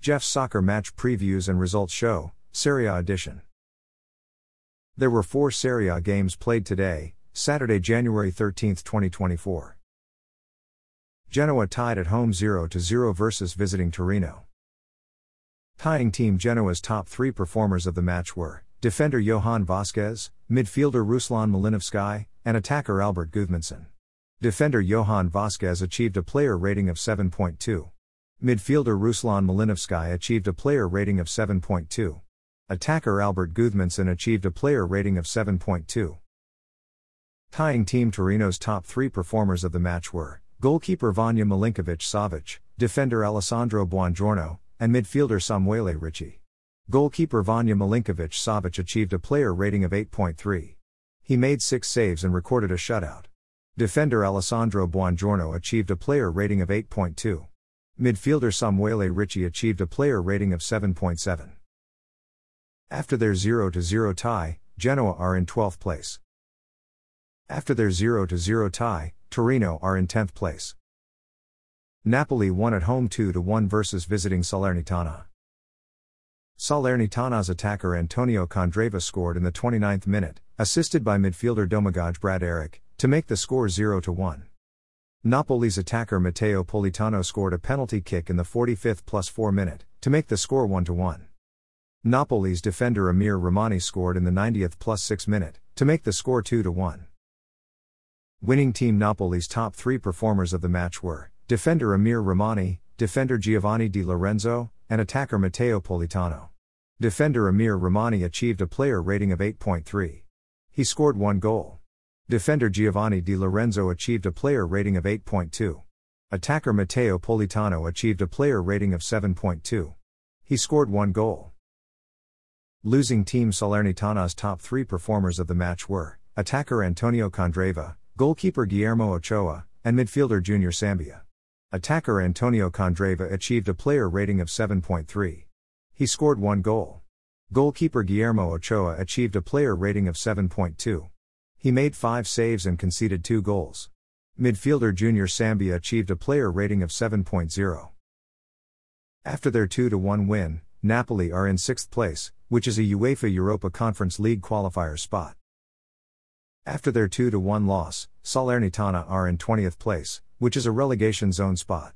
Jeff's soccer match previews and results show, Serie A edition. There were four Serie A games played today, Saturday, January 13, 2024. Genoa tied at home 0 0 versus visiting Torino. Tying team Genoa's top three performers of the match were defender Johan Vasquez, midfielder Ruslan Malinovskyi, and attacker Albert Gudmundsson. Defender Johan Vasquez achieved a player rating of 7.2. Midfielder Ruslan Malinovskyi achieved a player rating of 7.2. Attacker Albert Gudmundsson achieved a player rating of 7.2. Tying Team Torino's top three performers of the match were goalkeeper Vanja Milinkovic Savic, defender Alessandro Buongiorno, and midfielder Samuele Ricci. Goalkeeper Vanja Milinkovic Savic achieved a player rating of 8.3. He made six saves and recorded a shutout. Defender Alessandro Buongiorno achieved a player rating of 8.2. Midfielder Samuele Ricci achieved a player rating of 7.7. After their 0 0 tie, Genoa are in 12th place. After their 0 0 tie, Torino are in 10th place. Napoli won at home 2 1 versus visiting Salernitana. Salernitana's attacker Antonio Candreva scored in the 29th minute, assisted by midfielder Domagoj Bradaric, to make the score 0 1. Napoli's attacker Matteo Politano scored a penalty kick in the 45th plus 4 minute, to make the score 1 1. Napoli's defender Amir Rrahmani scored in the 90th plus 6 minute, to make the score 2 1. Winning team Napoli's top three performers of the match were defender Amir Rrahmani, defender Giovanni Di Lorenzo, and attacker Matteo Politano. Defender Amir Rrahmani achieved a player rating of 8.3. He scored one goal. Defender Giovanni Di Lorenzo achieved a player rating of 8.2. Attacker Matteo Politano achieved a player rating of 7.2. He scored one goal. Losing team Salernitana's top three performers of the match were attacker Antonio Candreva, goalkeeper Guillermo Ochoa, and midfielder Junior Sambia. Attacker Antonio Candreva achieved a player rating of 7.3. He scored one goal. Goalkeeper Guillermo Ochoa achieved a player rating of 7.2. He made five saves and conceded two goals. Midfielder Junior Sambia achieved a player rating of 7.0. After their 2 1 win, Napoli are in sixth place, which is a UEFA Europa Conference League qualifier spot. After their 2 1 loss, Salernitana are in 20th place, which is a relegation zone spot.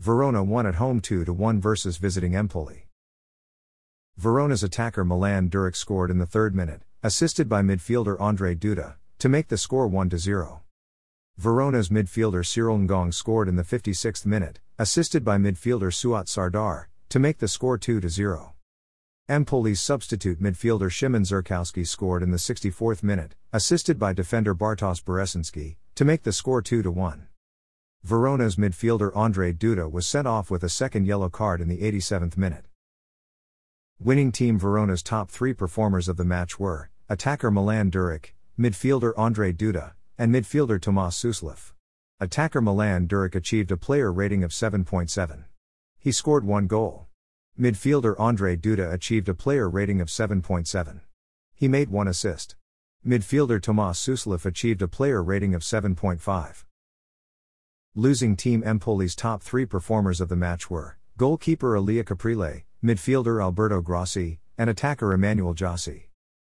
Verona won at home 2 1 versus visiting Empoli. Verona's attacker Milan Duric scored in the third minute, assisted by midfielder Ondrej Duda, to make the score 1 0. Verona's midfielder Cyril Ngonge scored in the 56th minute, assisted by midfielder Suat Serdar, to make the score 2 0. Empoli's substitute midfielder Szymon Zurkowski scored in the 64th minute, assisted by defender Bartosz Bereszynski, to make the score 2 1. Verona's midfielder Ondrej Duda was sent off with a second yellow card in the 87th minute. Winning team Verona's top three performers of the match were attacker Milan Duric, midfielder Ondrej Duda, and midfielder Tomas Suslov. Attacker Milan Duric achieved a player rating of 7.7. He scored one goal. Midfielder Ondrej Duda achieved a player rating of 7.7. He made one assist. Midfielder Tomas Suslov achieved a player rating of 7.5. Losing team Empoli's top three performers of the match were goalkeeper Elia Caprile, midfielder Alberto Grassi, and attacker Emmanuel Gyasi.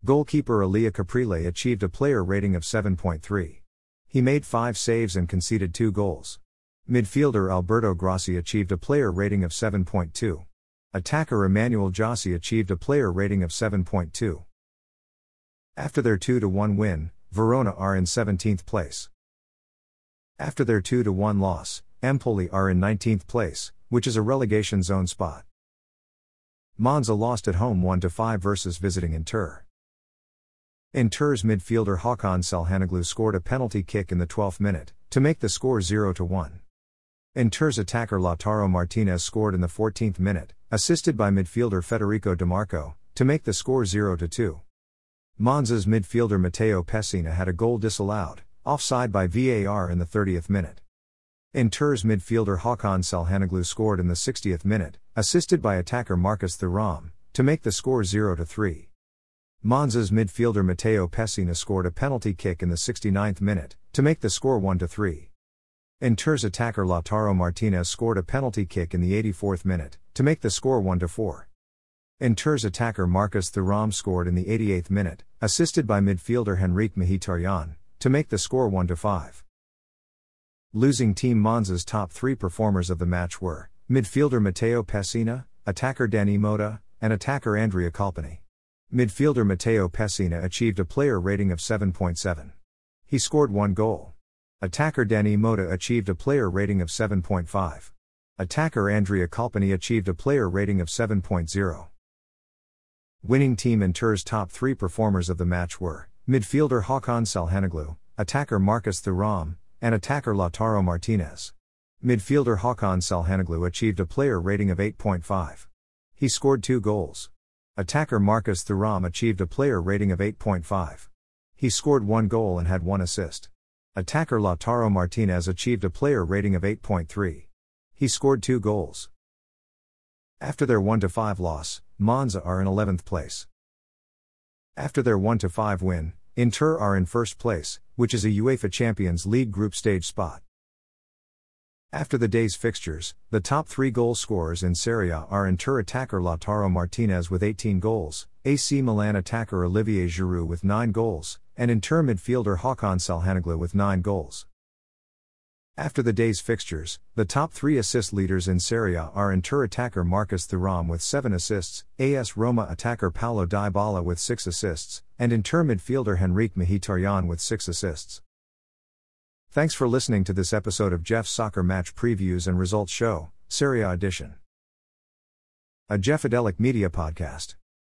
Goalkeeper Elia Caprile achieved a player rating of 7.3. He made five saves and conceded two goals. Midfielder Alberto Grassi achieved a player rating of 7.2. Attacker Emmanuel Gyasi achieved a player rating of 7.2. After their 2 1 win, Verona are in 17th place. After their 2 1 loss, Empoli are in 19th place, which is a relegation zone spot. Monza lost at home 1 5 versus visiting Inter. Inter's midfielder Hakan Çalhanoğlu scored a penalty kick in the 12th minute, to make the score 0 1. Inter's attacker Lautaro Martinez scored in the 14th minute, assisted by midfielder Federico Dimarco, to make the score 0 2. Monza's midfielder Matteo Pessina had a goal disallowed, offside by VAR in the 30th minute. Inter's midfielder Hakan Çalhanoğlu scored in the 60th minute, assisted by attacker Marcus Thuram, to make the score 0 3. Monza's midfielder Matteo Pessina scored a penalty kick in the 69th minute, to make the score 1 3. Inter's attacker Lautaro Martinez scored a penalty kick in the 84th minute, to make the score 1 4. Inter's attacker Marcus Thuram scored in the 88th minute, assisted by midfielder Henrikh Mkhitaryan, to make the score 1 5. Losing team Monza's top three performers of the match were midfielder Matteo Pessina, attacker Dany Mota, and attacker Andrea Colpani. Midfielder Matteo Pessina achieved a player rating of 7.7. He scored one goal. Attacker Dany Mota achieved a player rating of 7.5. Attacker Andrea Colpani achieved a player rating of 7.0. Winning team Inter's top three performers of the match were midfielder Hakan Calhanoglu, attacker Marcus Thuram, and attacker Lautaro Martinez. Midfielder Hakan Calhanoglu achieved a player rating of 8.5. He scored two goals. Attacker Marcus Thuram achieved a player rating of 8.5. He scored one goal and had one assist. Attacker Lautaro Martinez achieved a player rating of 8.3. He scored two goals. After their 1 5 loss, Monza are in 11th place. After their 1 5 win, Inter are in first place, which is a UEFA Champions League group stage spot. After the day's fixtures, the top three goal scorers in Serie A are Inter attacker Lautaro Martinez with 18 goals, AC Milan attacker Olivier Giroud with 9 goals, and Inter midfielder Hakan Calhanoglu with 9 goals. After the day's fixtures, the top three assist leaders in Serie A are Inter attacker Marcus Thuram with 7 assists, AS Roma attacker Paulo Dybala with 6 assists, and Inter midfielder Henrikh Mkhitaryan with 6 assists. Thanks for listening to this episode of Jeff's Soccer Match Previews and Results Show, Serie A Edition. A Jeffadelic Media Podcast.